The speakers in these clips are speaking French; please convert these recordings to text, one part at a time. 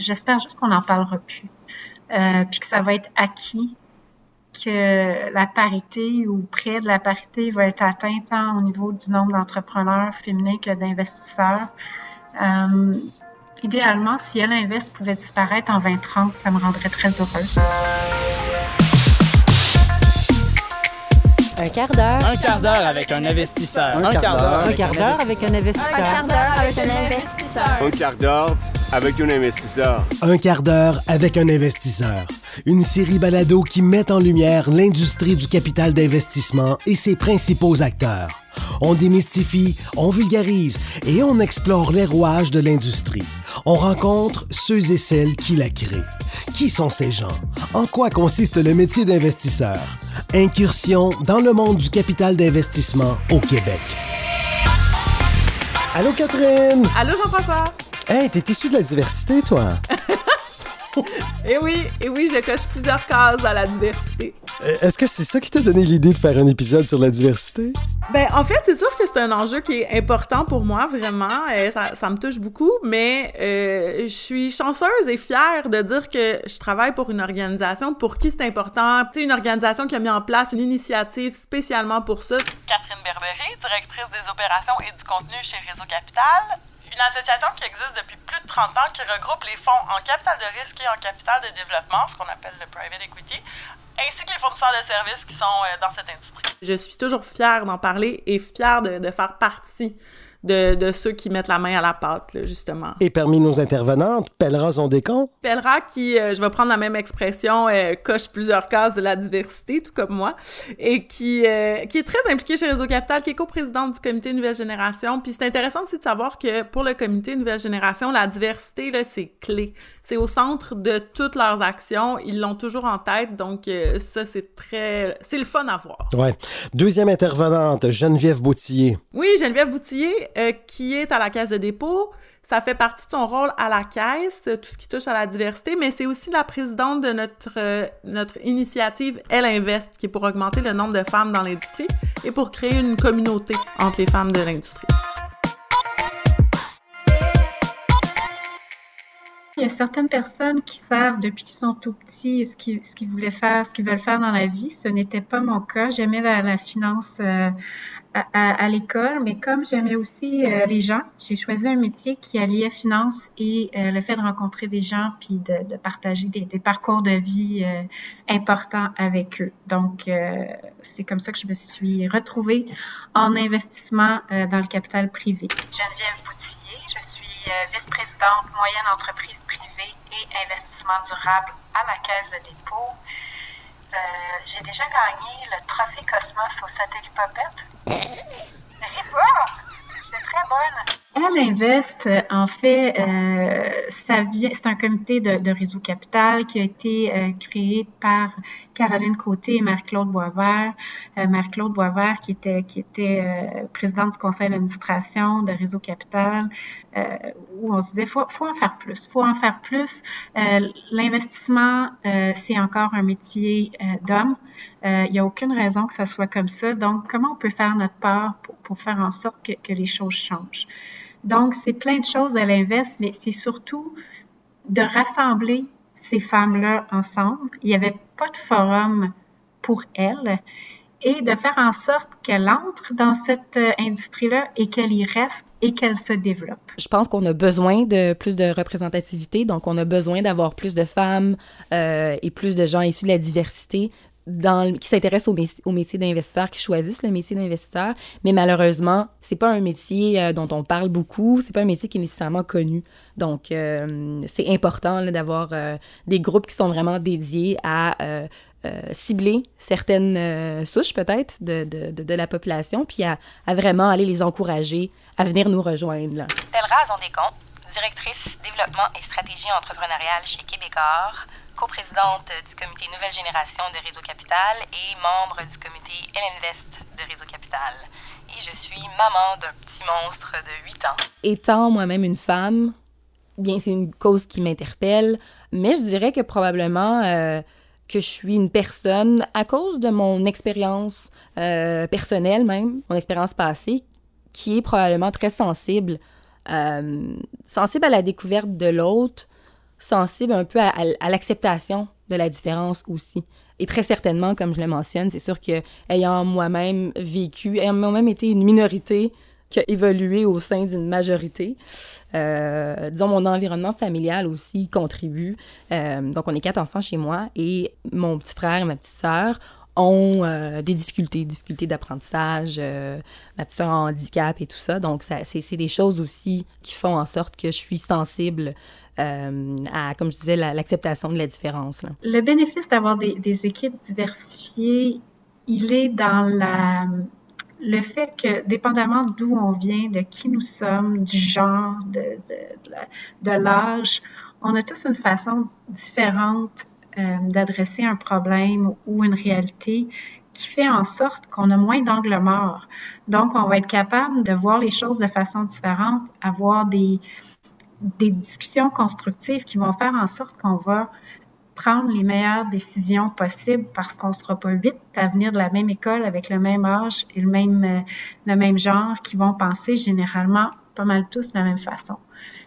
j'espère juste qu'on n'en parlera plus. Euh, puis que ça va être acquis, que la parité ou près de la parité va être atteinte tant au niveau du nombre d'entrepreneurs féminins que d'investisseurs. Euh, idéalement, si Elle Invest pouvait disparaître en 2030, ça me rendrait très heureuse. Un quart d'heure. Un quart d'heure avec un investisseur. Un quart d'heure. Un quart d'heure avec un investisseur. Un quart d'heure avec un investisseur. Un quart d'heure avec un investisseur. Un quart d'heure avec un investisseur. Une série balado qui met en lumière l'industrie du capital d'investissement et ses principaux acteurs. On démystifie, on vulgarise et on explore les rouages de l'industrie. On rencontre ceux et celles qui la créent. Qui sont ces gens? En quoi consiste le métier d'investisseur? Incursion dans le monde du capital d'investissement au Québec. Allô Catherine! Allô Jean-François! Hey, t'es issu de la diversité, toi? Eh oui, et oui, je coche plusieurs cases à la diversité. Euh, Est-ce que c'est ça qui t'a donné l'idée de faire un épisode sur la diversité? Ben, en fait, c'est sûr que c'est un enjeu qui est important pour moi, vraiment. Euh, ça, ça me touche beaucoup, mais euh, je suis chanceuse et fière de dire que je travaille pour une organisation pour qui c'est important. Tu sais, une organisation qui a mis en place une initiative spécialement pour ça. Catherine Berbery, directrice des opérations et du contenu chez Réseau Capital. Une association qui existe depuis plus de 30 ans qui regroupe les fonds en capital de risque et en capital de développement, ce qu'on appelle le private equity, ainsi que les fournisseurs de services qui sont euh, dans cette industrie. Je suis toujours fière d'en parler et fière de, de faire partie de, de, ceux qui mettent la main à la pâte, là, justement. Et parmi nos intervenantes, Pellera Zondécon. Pellera, qui, euh, je vais prendre la même expression, euh, coche plusieurs cases de la diversité, tout comme moi, et qui, euh, qui est très impliquée chez Réseau Capital, qui est coprésidente du comité Nouvelle Génération. Puis c'est intéressant aussi de savoir que pour le comité Nouvelle Génération, la diversité, là, c'est clé. C'est au centre de toutes leurs actions. Ils l'ont toujours en tête, donc ça, c'est très... C'est le fun à voir. Ouais. Deuxième intervenante, Geneviève Boutillier. Oui, Geneviève Boutillier, euh, qui est à la Caisse de dépôt. Ça fait partie de son rôle à la Caisse, tout ce qui touche à la diversité, mais c'est aussi la présidente de notre, euh, notre initiative Elle Invest, qui est pour augmenter le nombre de femmes dans l'industrie et pour créer une communauté entre les femmes de l'industrie. Il y a certaines personnes qui savent depuis qu'ils sont tout petits ce qu'ils voulaient faire, ce qu'ils veulent faire dans la vie. Ce n'était pas mon cas. J'aimais la, la finance euh, à, à, l'école, mais comme j'aimais aussi euh, les gens, j'ai choisi un métier qui alliait finance et euh, le fait de rencontrer des gens puis de, de partager des, des, parcours de vie euh, importants avec eux. Donc, euh, c'est comme ça que je me suis retrouvée en investissement euh, dans le capital privé. Geneviève Boutier, je suis vice-présidente moyenne entreprise privée et investissement durable à la Caisse de dépôt. Euh, j'ai déjà gagné le trophée Cosmos au Satellite Popette. Elle Invest, en fait, euh, c'est un comité de, de, réseau capital qui a été euh, créé par Caroline Côté et Marie-Claude Boisvert. Euh, Marie-Claude Boisvert, qui était, qui était euh, présidente du conseil d'administration de Réseau Capital, où on se disait, faut, faut en faire plus, faut en faire plus. L'investissement, c'est encore un métier d'homme. Il n'y a aucune raison que ça soit comme ça. Donc, comment on peut faire notre part pour, faire en sorte que, les choses changent? Donc, c'est plein de choses à l'inverse, mais c'est surtout de rassembler ces femmes-là ensemble. Il n'y avait pas de forum pour elles et de faire en sorte qu'elles entrent dans cette industrie-là et qu'elles y restent et qu'elles se développent. Je pense qu'on a besoin de plus de représentativité, donc on a besoin d'avoir plus de femmes euh, et plus de gens issus de la diversité qui s'intéressent au, métier, métier d'investisseur, qui choisissent le métier d'investisseur, mais malheureusement, c'est pas un métier euh, dont on parle beaucoup, c'est pas un métier qui est nécessairement connu. Donc, euh, c'est important d'avoir euh, des groupes qui sont vraiment dédiés à cibler certaines souches, peut-être, de, de, de, la population, puis à, vraiment aller les encourager à venir nous rejoindre. Là. Telra Zondécon, directrice développement et stratégie entrepreneuriale chez Québecor, coprésidente du comité Nouvelle Génération de Réseau Capital et membre du comité Elinvest de Réseau Capital. Et je suis maman d'un petit monstre de 8 ans. Étant moi-même une femme, bien, c'est une cause qui m'interpelle, mais je dirais que probablement euh, que je suis une personne, à cause de mon expérience euh, personnelle même, mon expérience passée, qui est probablement très sensible, euh, sensible à la découverte de l'autre, sensible un peu à, l'acceptation de la différence aussi. Et très certainement, comme je le mentionne, c'est sûr que ayant moi-même vécu, ayant moi-même été une minorité qui a évolué au sein d'une majorité. Euh, disons, mon environnement familial aussi contribue. Euh, donc, on est quatre enfants chez moi et mon petit frère et ma petite sœur euh, des difficultés, difficultés d'apprentissage, ma petite handicap et tout ça. Donc, c'est des choses aussi qui font en sorte que je suis sensible à, comme je disais, l'acceptation de la différence. Le bénéfice d'avoir des, équipes diversifiées, il est dans le fait que, dépendamment d'où on vient, de qui nous sommes, du genre, de, l'âge, on a tous une façon différente euh, d'adresser un problème ou une réalité qui fait en sorte qu'on a moins d'angle mort. Donc, on va être capable de voir les choses de façon différente, avoir des, des discussions constructives qui vont faire en sorte qu'on va prendre les meilleures décisions possibles parce qu'on ne sera pas huit à venir de la même école avec le même âge et le même, euh, le même genre qui vont penser généralement pas mal tous de la même façon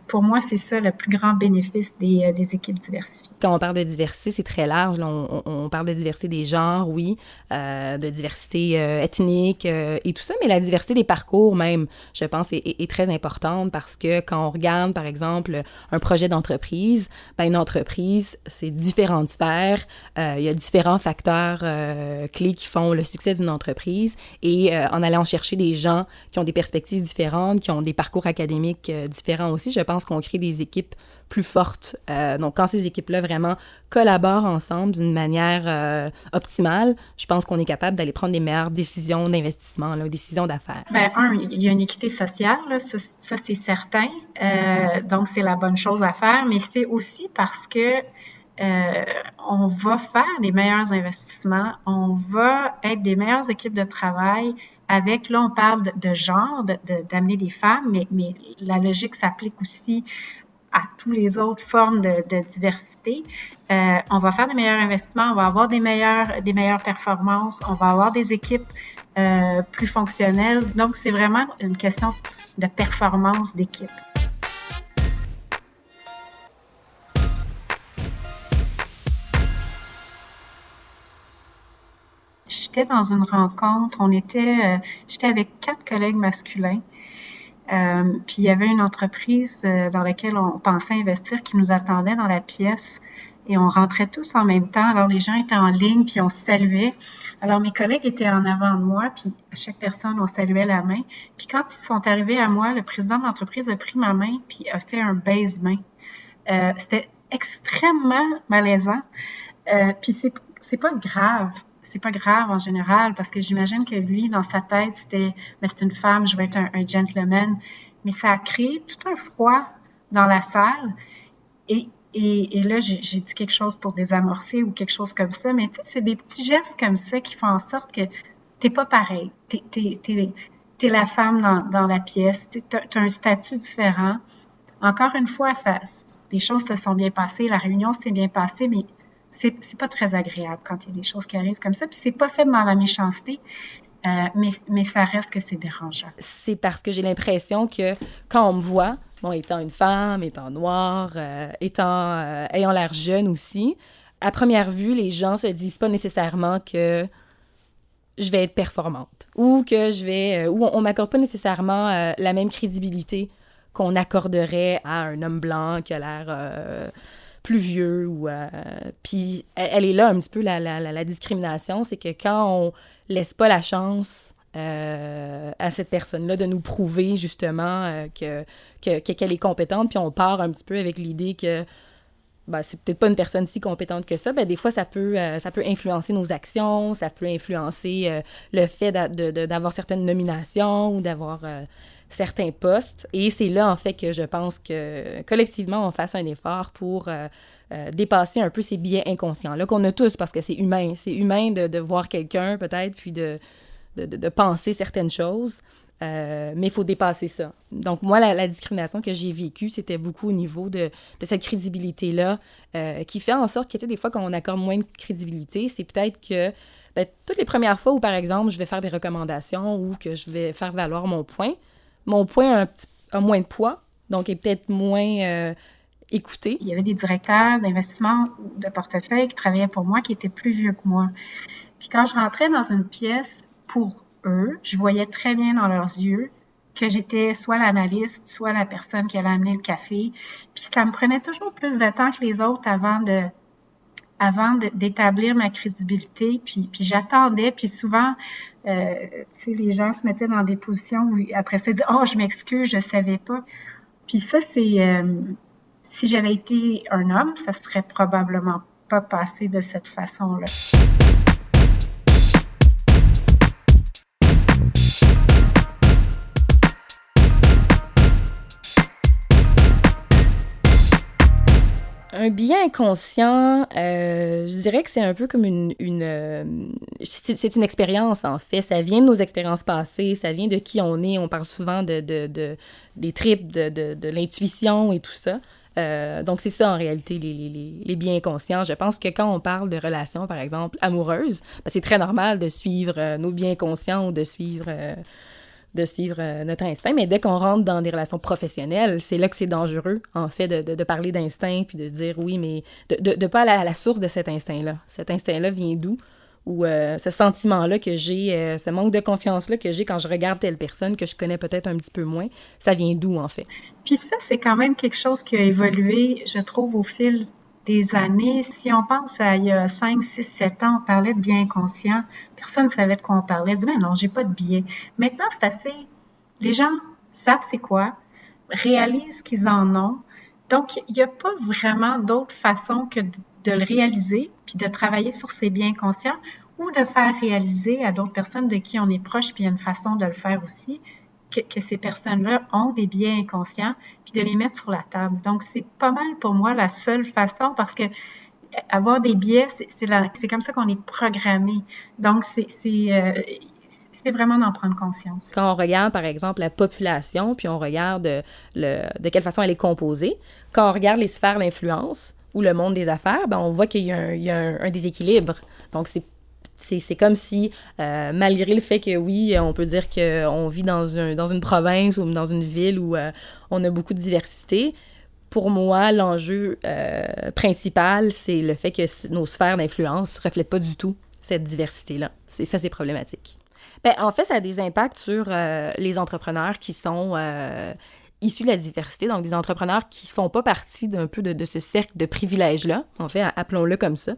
pour moi, c'est ça le plus grand bénéfice des, euh, des, équipes diversifiées. Quand on parle de diversité, c'est très large. on, parle de diversité des genres, oui, euh, de diversité euh, ethnique et tout ça, mais la diversité des parcours même, je pense, est, très importante parce que quand on regarde, par exemple, un projet d'entreprise, ben, une entreprise, c'est différentes sphères. Il y a différents facteurs clés qui font le succès d'une entreprise et en allant chercher des gens qui ont des perspectives différentes, qui ont des parcours académiques différents aussi, je pense qu'on crée des équipes plus fortes. Euh, donc, quand ces équipes-là vraiment collaborent ensemble d'une manière euh, optimale, je pense qu'on est capable d'aller prendre des meilleures décisions d'investissement, des décisions d'affaires. Bien, un, il y a une équité sociale, là, ça, c'est certain. Euh, donc, c'est la bonne chose à faire, mais c'est aussi parce que on va faire des meilleurs investissements, on va être des meilleures équipes de travail avec, là, on parle de, genre, d'amener de, des femmes, mais, mais la logique s'applique aussi à toutes les autres formes de, de diversité. Euh, on va faire des meilleurs investissements, on va avoir des meilleures, des meilleures performances, on va avoir des équipes euh, plus fonctionnelles. Donc, c'est vraiment une question de performance d'équipe. J'étais dans une rencontre, on était, euh, j'étais avec quatre collègues masculins. Euh, puis il y avait une entreprise euh, dans laquelle on pensait investir qui nous attendait dans la pièce et on rentrait tous en même temps. Alors les gens étaient en ligne puis on saluait. Alors mes collègues étaient en avant de moi puis à chaque personne on saluait la main. Puis quand ils sont arrivés à moi, le président de l'entreprise a pris ma main puis a fait un baise-main. Euh, C'était extrêmement malaisant. Euh, puis c'est pas grave c'est pas grave en général parce que j'imagine que lui, dans sa tête, c'était, mais c'est une femme, je vais être un, gentleman. Mais ça a créé tout un froid dans la salle. Et, et, et là, j'ai dit quelque chose pour désamorcer ou quelque chose comme ça. Mais tu sais, c'est des petits gestes comme ça qui font en sorte que t'es pas pareil. T'es, t'es la femme dans, dans la pièce. T'as, as un statut différent. Encore une fois, ça, les choses se sont bien passées, la réunion s'est bien passée, mais c'est pas très agréable quand il y a des choses qui arrivent comme ça. Puis c'est pas fait dans la méchanceté, euh, mais, mais ça reste que c'est dérangeant. C'est parce que j'ai l'impression que quand on me voit, bon, étant une femme, étant noire, euh, étant, euh, ayant l'air jeune aussi, à première vue, les gens se disent pas nécessairement que je vais être performante ou que je vais, ou on, on m'accorde pas nécessairement la même crédibilité qu'on accorderait à un homme blanc qui a l'air plus vieux ou euh, puis elle, est là un petit peu la, la, la discrimination c'est que quand on laisse pas la chance euh, à cette personne-là de nous prouver justement euh, que qu'elle est compétente puis on part un petit peu avec l'idée que ben, c'est peut-être pas une personne si compétente que ça, ben, des fois, ça peut, ça peut influencer nos actions, ça peut influencer le fait d'avoir certaines nominations ou d'avoir certains postes. Et c'est là, en fait, que je pense que collectivement, on fasse un effort pour euh, euh, dépasser un peu ces biais inconscients-là qu'on a tous, parce que c'est humain. C'est humain de, de voir quelqu'un, peut-être, puis de, de, de, penser certaines choses. Euh, mais il faut dépasser ça. Donc, moi, la, discrimination que j'ai vécue, c'était beaucoup au niveau de, de cette crédibilité-là, qui fait en sorte que, des fois, quand on accorde moins de crédibilité, c'est peut-être que ben, toutes les premières fois où, par exemple, je vais faire des recommandations ou que je vais faire valoir mon point, mon point a, moins de poids, donc est peut-être moins, euh, écouter. Il y avait des directeurs d'investissement ou de portefeuille qui travaillaient pour moi qui étaient plus vieux que moi. Puis quand je rentrais dans une pièce pour eux, je voyais très bien dans leurs yeux que j'étais soit l'analyste, soit la personne qui allait amener le café. Puis ça me prenait toujours plus de temps que les autres avant de avant d'établir ma crédibilité. Puis, puis j'attendais. Puis souvent, euh, les gens se mettaient dans des positions où après ça, ils disaient « Oh, je m'excuse, je savais pas ». Puis ça, c'est... Euh, si j'avais été un homme, ça serait probablement pas passé de cette façon-là. Un bien inconscient, euh, je dirais que c'est un peu comme une... euh, c'est une expérience, en fait. Ça vient de nos expériences passées, ça vient de qui on est. On parle souvent de, de, de des tripes, de, de, de l'intuition et tout ça. Euh, donc, c'est ça, en réalité, les, les, les, biens inconscients. Je pense que quand on parle de relations, par exemple, amoureuses, ben, c'est très normal de suivre euh, nos biens inconscients ou de suivre... De suivre euh, notre instinct, mais dès qu'on rentre dans des relations professionnelles, c'est là que c'est dangereux, en fait, de, de, parler d'instinct, puis de dire oui, mais de ne pas aller à la source de cet instinct-là. Cet instinct-là vient d'où? Ou euh, ce sentiment-là que j'ai, euh, ce manque de confiance-là que j'ai quand je regarde telle personne que je connais peut-être un petit peu moins, ça vient d'où, en fait? Puis ça, c'est quand même quelque chose qui a évolué, je trouve, au fil des années. Si on pense à il y a 5, 6, 7 ans, on parlait de bien conscient. Personne ne savait de quoi on parlait. On dit, mais non, j'ai pas de biais. Maintenant, c'est assez. Les gens savent c'est quoi, réalisent qu'ils en ont. Donc, il n'y a pas vraiment d'autre façon que de le réaliser, puis de travailler sur ses biens conscients ou de faire réaliser à d'autres personnes de qui on est proche, puis il y a une façon de le faire aussi, que, ces personnes-là ont des biais inconscients, puis de les mettre sur la table. Donc, c'est pas mal pour moi la seule façon parce que avoir des biais, c'est comme ça qu'on est programmé. Donc, c'est euh, c'est vraiment d'en prendre conscience. Quand on regarde, par exemple, la population, puis on regarde le, de quelle façon elle est composée, quand on regarde les sphères d'influence ou le monde des affaires, ben, on voit qu'il y a, un, il y a un, un déséquilibre. Donc, c'est c'est comme si, euh, malgré le fait que oui, on peut dire qu'on vit dans, un, dans une province ou dans une ville où euh, on a beaucoup de diversité, pour moi, l'enjeu euh, principal, c'est le fait que nos sphères d'influence ne reflètent pas du tout cette diversité-là. Ça, c'est problématique. Ben, en fait, ça a des impacts sur les entrepreneurs qui sont issus de la diversité, donc des entrepreneurs qui ne font pas partie d'un peu de, de, ce cercle de privilèges-là, en fait, appelons-le comme ça,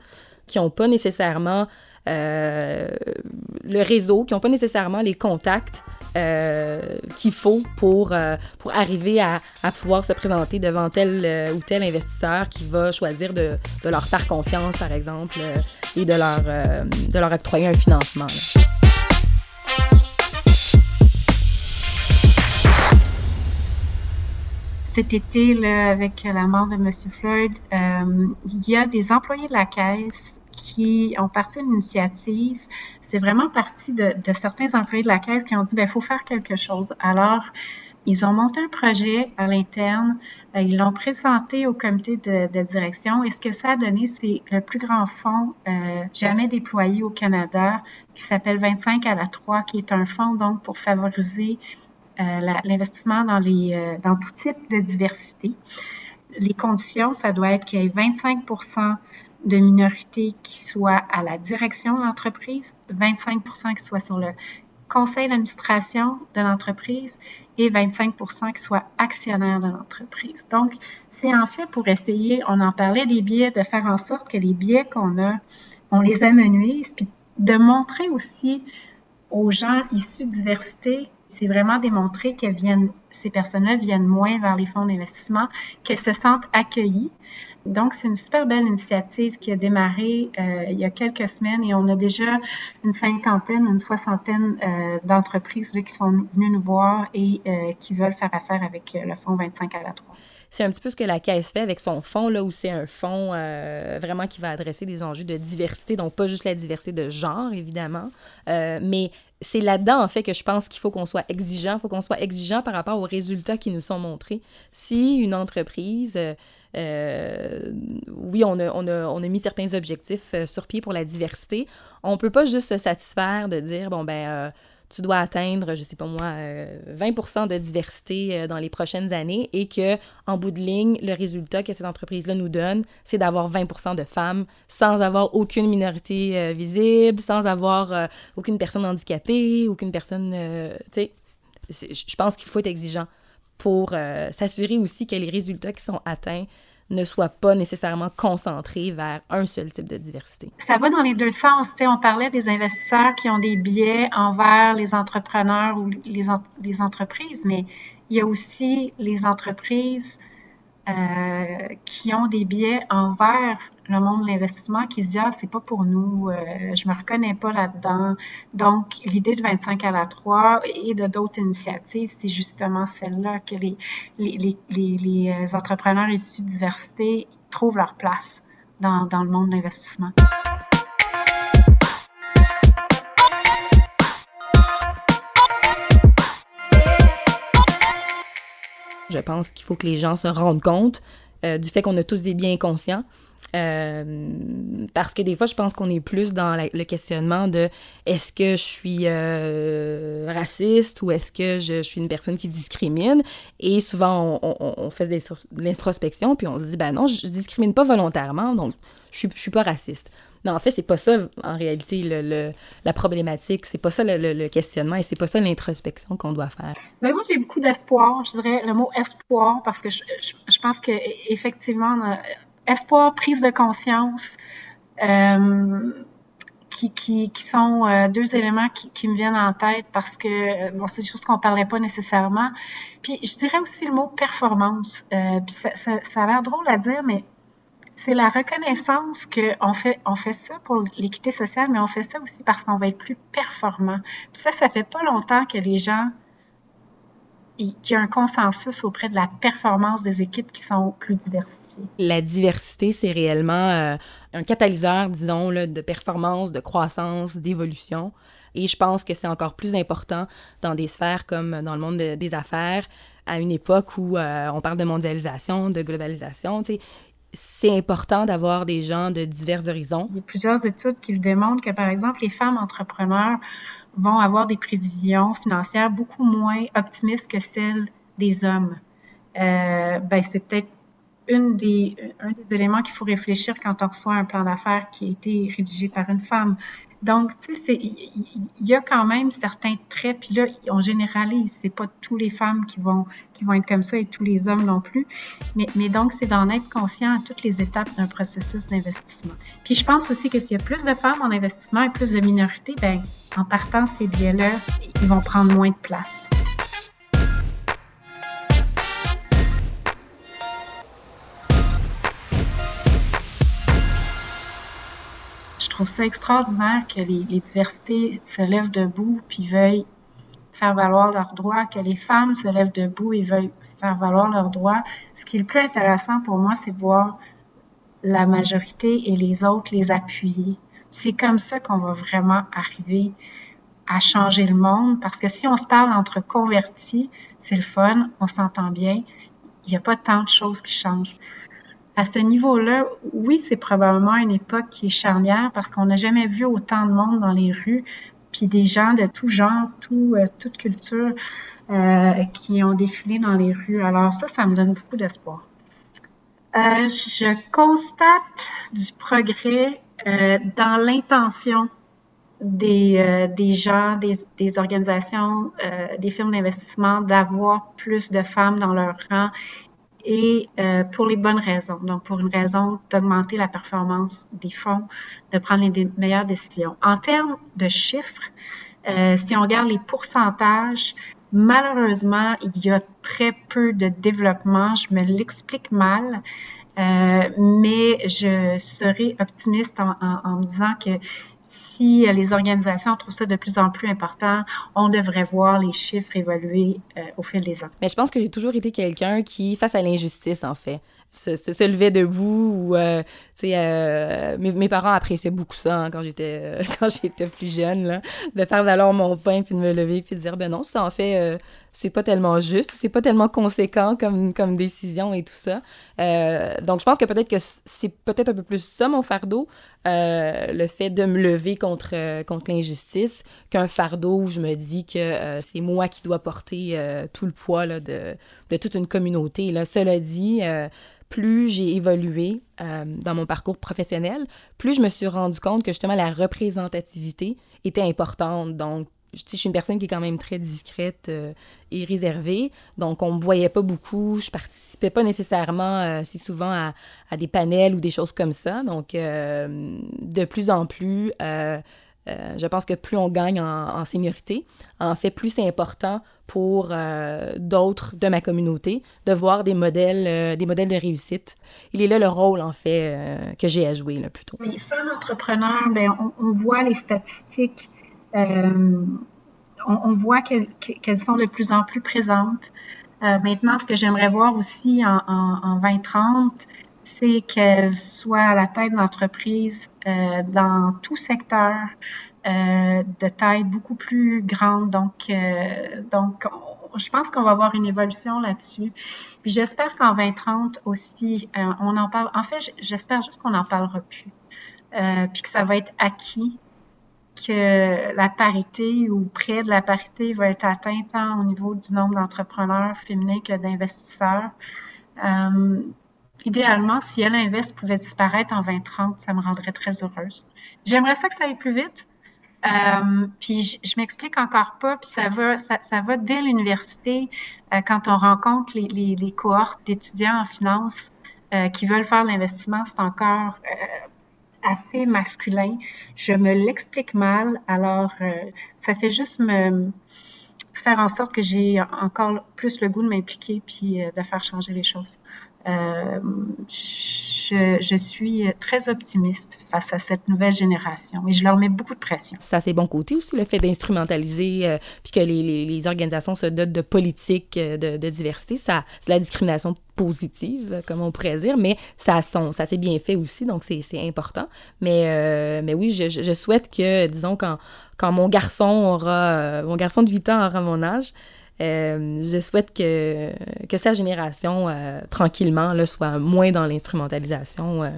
qui n'ont pas nécessairement le réseau, qui n'ont pas nécessairement les contacts euh, qu'il faut pour, euh, pour arriver à, à, pouvoir se présenter devant tel ou tel investisseur qui va choisir de, de leur faire confiance, par exemple, et de leur, de leur octroyer un financement. cet été, là, avec la mort de M. Floyd, il y a des employés de la caisse qui ont parti une initiative. C'est vraiment parti de, certains employés de la caisse qui ont dit, ben, il faut faire quelque chose. Alors, ils ont monté un projet à l'interne, euh, ils l'ont présenté au comité de, direction et ce que ça a donné, c'est le plus grand fonds euh, jamais déployé au Canada qui s'appelle 25 à la 3, qui est un fonds donc pour favoriser euh, l'investissement dans, dans tout type de diversité. Les conditions, ça doit être qu'il y ait 25 de minorités qui soient à la direction de l'entreprise, 25 qui soient sur le conseil d'administration de l'entreprise et 25 qui soient actionnaires de l'entreprise. Donc, c'est en fait pour essayer, on en parlait des biais, de faire en sorte que les biais qu'on a, on les amenuise, puis de montrer aussi aux gens issus de diversité, c'est vraiment démontrer que viennent, ces personnes-là viennent moins vers les fonds d'investissement, qu'elles se sentent accueillies. Donc, c'est une super belle initiative qui a démarré euh, il y a quelques semaines et on a déjà une cinquantaine, une soixantaine euh, d'entreprises qui sont venues nous voir et euh, qui veulent faire affaire avec le fonds 25 à la 3 c'est un petit peu ce que la Caisse fait avec son fonds, là, où c'est un fonds vraiment qui va adresser des enjeux de diversité, donc pas juste la diversité de genre, évidemment, mais c'est là-dedans, en fait, que je pense qu'il faut qu'on soit exigeant. Il faut qu'on soit exigeant par rapport aux résultats qui nous sont montrés. Si une entreprise oui, on a, on, a, on a, mis certains objectifs euh, sur pied pour la diversité. On peut pas juste se satisfaire de dire, bon, ben, euh, tu dois atteindre, je sais pas moi, 20 de diversité dans les prochaines années et que, en bout de ligne, le résultat que cette entreprise-là nous donne, c'est d'avoir 20% de femmes sans avoir aucune minorité visible, sans avoir aucune personne handicapée, aucune personne, tu sais, je pense qu'il faut être exigeant pour s'assurer aussi que les résultats qui sont atteints ne soit pas nécessairement concentré vers un seul type de diversité. Ça va dans les deux sens. on parlait des investisseurs qui ont des biais envers les entrepreneurs ou les entreprises, mais il y a aussi les entreprises euh, qui ont des biais envers le monde de l'investissement, qui se disent ah c'est pas pour nous, euh, je me reconnais pas là-dedans. Donc l'idée de 25 à la 3 et de d'autres initiatives, c'est justement celle-là que les les, les, les, entrepreneurs issus de diversité trouvent leur place dans, dans le monde de l'investissement. Je pense qu'il faut que les gens se rendent compte euh, du fait qu'on a tous des biens conscients. Euh, parce que des fois, je pense qu'on est plus dans le questionnement de est-ce que je suis euh, raciste ou est-ce que je, suis une personne qui discrimine? Et souvent, on, fait de l'introspection puis on se dit ben non, je, je discrimine pas volontairement, donc je suis, je suis pas raciste. Non, en fait, c'est pas ça, en réalité, le, la problématique. C'est pas ça le, questionnement et c'est pas ça l'introspection qu'on doit faire. Ben, moi, j'ai beaucoup d'espoir. Je dirais le mot espoir parce que je, je, pense que effectivement, euh, espoir, prise de conscience, euh, qui, qui, qui, sont euh, deux éléments qui, qui, me viennent en tête parce que bon, c'est des choses qu'on parlait pas nécessairement. Puis je dirais aussi le mot performance. puis ça, ça, ça a l'air drôle à dire, mais c'est la reconnaissance qu'on fait, on fait ça pour l'équité sociale, mais on fait ça aussi parce qu'on va être plus performant. Puis ça, ça fait pas longtemps que les gens, qu'il y a un consensus auprès de la performance des équipes qui sont plus diversifiées. La diversité, c'est réellement euh, un catalyseur, disons, là, de performance, de croissance, d'évolution. Et je pense que c'est encore plus important dans des sphères comme dans le monde des affaires, à une époque où euh, on parle de mondialisation, de globalisation. Tu sais, c'est important d'avoir des gens de divers horizons. Il y a plusieurs études qui démontrent que, par exemple, les femmes entrepreneurs vont avoir des prévisions financières beaucoup moins optimistes que celles des hommes. Euh, ben, c'est peut-être une des, un des éléments qu'il faut réfléchir quand on reçoit un plan d'affaires qui a été rédigé par une femme. Donc, tu sais, il y, a quand même certains traits, puis là, on généralise, c'est pas tous les femmes qui vont, qui vont être comme ça et tous les hommes non plus, mais, mais donc, c'est d'en être conscient à toutes les étapes d'un processus d'investissement. Puis je pense aussi que s'il y a plus de femmes en investissement et plus de minorités, ben en partant ces biais-là, ils vont prendre moins de place. Trouve ça extraordinaire que les, diversités se lèvent debout puis veuillent faire valoir leurs droits, que les femmes se lèvent debout et veuillent faire valoir leurs droits. Ce qui est le plus intéressant pour moi, c'est voir la majorité et les autres les appuyer. C'est comme ça qu'on va vraiment arriver à changer le monde, parce que si on se parle entre convertis, c'est le fun, on s'entend bien, il n'y a pas tant de choses qui changent à ce niveau-là, oui, c'est probablement une époque qui est charnière parce qu'on n'a jamais vu autant de monde dans les rues, puis des gens de tout genre, tout, euh, toute culture euh, qui ont défilé dans les rues. Alors ça, ça me donne beaucoup d'espoir. Euh, je constate du progrès dans l'intention des, gens, des, des organisations, des firmes d'investissement d'avoir plus de femmes dans leur rang et euh, pour les bonnes raisons. Donc, pour une raison d'augmenter la performance des fonds, de prendre les meilleures décisions. En termes de chiffres, euh, si on regarde les pourcentages, malheureusement, il y a très peu de développement. Je me l'explique mal. Euh, mais je serai optimiste en, me disant que si euh, les organisations trouvent ça de plus en plus important, on devrait voir les chiffres évoluer euh, au fil des ans. Mais je pense que j'ai toujours été quelqu'un qui, face à l'injustice, en fait, se, levait debout ou, euh, mes, parents appréciaient beaucoup ça hein, quand j'étais quand j'étais plus jeune, de faire valoir mon pain puis de me lever puis de dire, ben non, ça en fait c'est pas tellement juste, c'est pas tellement conséquent comme, comme décision et tout ça. Euh, donc, je pense que peut-être que c'est peut-être un peu plus ça mon fardeau, euh, le fait de me lever contre, euh, contre l'injustice, qu'un fardeau où je me dis que c'est moi qui dois porter tout le poids de, de, toute une communauté. Là. Cela dit, plus j'ai évolué dans mon parcours professionnel, plus je me suis rendu compte que justement la représentativité était importante. Donc, je, suis une personne qui est quand même très discrète euh, et réservée, donc on me voyait pas beaucoup, je participais pas nécessairement euh, si souvent à, des panels ou des choses comme ça, donc euh, de plus en plus, je pense que plus on gagne en, en seniorité, en fait, plus c'est important pour d'autres de ma communauté de voir des modèles, des modèles de réussite. Il est là le rôle, en fait, que j'ai à jouer, là, plutôt. Les femmes entrepreneurs, bien, on voit les statistiques euh, on, voit qu'elles sont de plus en plus présentes. Euh, maintenant, ce que j'aimerais voir aussi en, 2030, c'est qu'elles soient à la tête d'entreprises euh, dans tout secteur de taille beaucoup plus grande. Donc, donc je pense qu'on va avoir une évolution là-dessus. Puis j'espère qu'en 2030 aussi, on en parle. En fait, j'espère juste qu'on n'en parlera plus. puis que ça va être acquis que la parité ou près de la parité va être atteinte tant au niveau du nombre d'entrepreneurs féminins que d'investisseurs. Euh, idéalement, si Elle Invest pouvait disparaître en 2030, ça me rendrait très heureuse. J'aimerais ça que ça aille plus vite. Euh, puis je, m'explique encore pas, puis ça va, ça, va dès l'université euh, quand on rencontre les, les, les cohortes d'étudiants en finance euh, qui veulent faire l'investissement, c'est encore euh, assez masculin. Je me l'explique mal, alors euh, ça fait juste me faire en sorte que j'ai encore plus le goût de m'impliquer puis euh, de faire changer les choses. Euh, je, suis très optimiste face à cette nouvelle génération et je leur mets beaucoup de pression. Ça, c'est bon côté aussi, le fait d'instrumentaliser euh, puis que les, organisations se dotent de politiques euh, de, diversité. Ça, c'est la discrimination positive, comme on pourrait dire, mais ça, s'est bien fait aussi, donc c'est, important. Mais, euh, oui, je, je, souhaite que, disons, quand, quand mon garçon aura, mon garçon de 8 ans aura mon âge, euh, je souhaite que, que sa génération, euh, tranquillement, là, soit moins dans l'instrumentalisation euh,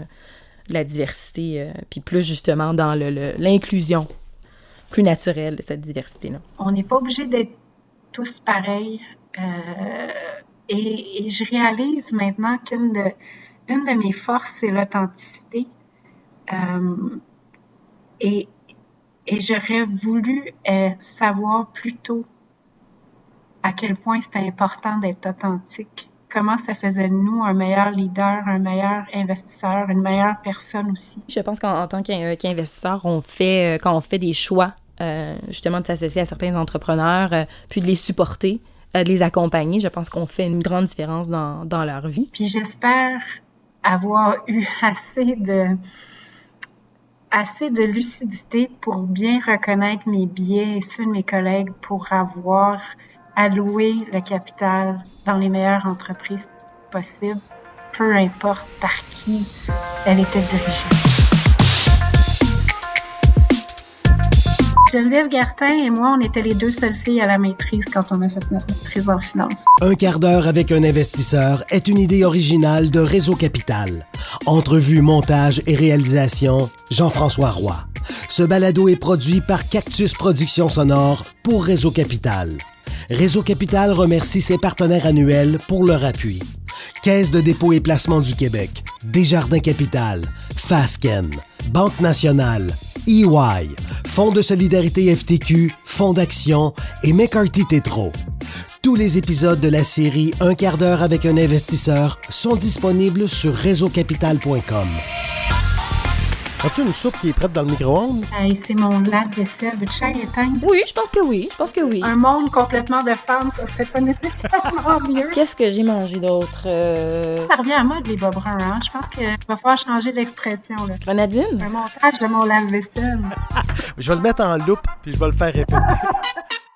de la diversité, puis plus justement dans l'inclusion le, plus naturelle de cette diversité-là. On n'est pas obligé d'être tous pareils. Et, je réalise maintenant qu'une de, une de mes forces, c'est l'authenticité. et, et j'aurais voulu savoir plus tôt à quel point c'était important d'être authentique. Comment ça faisait de nous un meilleur leader, un meilleur investisseur, une meilleure personne aussi? Je pense qu'en tant qu'investisseur, on fait, euh, quand on fait des choix, euh, justement de s'associer à certains entrepreneurs, euh, puis de les supporter, de les accompagner, je pense qu'on fait une grande différence dans, dans leur vie. Puis j'espère avoir eu assez de assez de lucidité pour bien reconnaître mes biais et ceux de mes collègues pour avoir allouer le capital dans les meilleures entreprises possibles, peu importe par qui elle était dirigée. Geneviève Gartin et moi, on était les deux seules filles à la maîtrise quand on a fait notre maîtrise en finance. Un quart d'heure avec un investisseur est une idée originale de Réseau Capital. Entrevue, montage et réalisation, Jean-François Roy. Ce balado est produit par Cactus Productions Sonore pour Réseau Capital. Réseau Capital remercie ses partenaires annuels pour leur appui. Caisse de dépôt et placement du Québec, Desjardins Capital, Fasken, Banque nationale, EY, Fonds de solidarité FTQ, Fonds d'action et McCarthy Tétro. Tous les épisodes de la série Un quart d'heure avec un investisseur sont disponibles sur réseaucapital.com. As-tu une soupe qui est prête dans le micro-ondes? c'est mon lave-vaisselle. Veux-tu éteindre? Oui, je pense que oui. Je pense que oui. Un monde complètement de femmes, ça serait pas nécessairement mieux. Qu'est-ce que j'ai mangé d'autre? Euh? Ça revient à mode, les bas bruns, hein? Je pense qu'il va falloir changer l'expression, là. Grenadine? Un montage de mon lave-vaisselle. je vais le mettre en loupe, puis je vais le faire répéter.